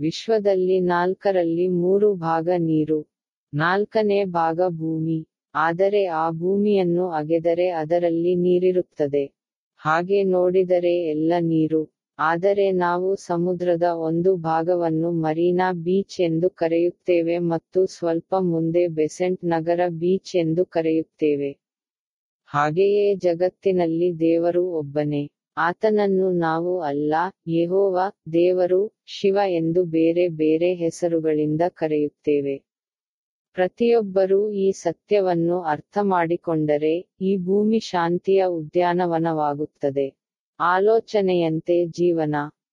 ವಿಶ್ವದಲ್ಲಿ ನಾಲ್ಕರಲ್ಲಿ ಮೂರು ಭಾಗ ನೀರು, ನಾಲ್ಕನೇ ಭಾಗ ಭೂಮಿ. ಆದರೆ ಆ ಭೂಮಿಯನ್ನು ಅಗೆದರೆ ಅದರಲ್ಲಿ ನೀರಿರುತ್ತದೆ. ಹಾಗೆ ನೋಡಿದರೆ ಎಲ್ಲ ನೀರು. ಆದರೆ ನಾವು ಸಮುದ್ರದ ಒಂದು ಭಾಗವನ್ನು ಮರೀನಾ ಬೀಚ್ ಎಂದು ಕರೆಯುತ್ತೇವೆ ಮತ್ತು ಸ್ವಲ್ಪ ಮುಂದೆ ಬೆಸೆಂಟ್ ನಗರ ಬೀಚ್ ಎಂದು ಕರೆಯುತ್ತೇವೆ. ಹಾಗೆಯೇ ಜಗತ್ತಿನಲ್ಲಿ ದೇವರು ಒಬ್ಬನೇ. ಆತನನ್ನು ನಾವು ಅಲ್ಲ, ಯೆಹೋವ, ದೇವರು, ಶಿವ ಎಂದು ಬೇರೆ ಬೇರೆ ಹೆಸರುಗಳಿಂದ ಕರೆಯುತ್ತೇವೆ. ಪ್ರತಿಯೊಬ್ಬರೂ ಈ ಸತ್ಯವನ್ನು ಅರ್ಥಮಾಡಿಕೊಂಡರೆ ಈ ಭೂಮಿ ಶಾಂತಿಯ ಉದ್ಯಾನವನವಾಗುತ್ತದೆ. ಆಲೋಚನೆಯಂತೆ ಜೀವನ.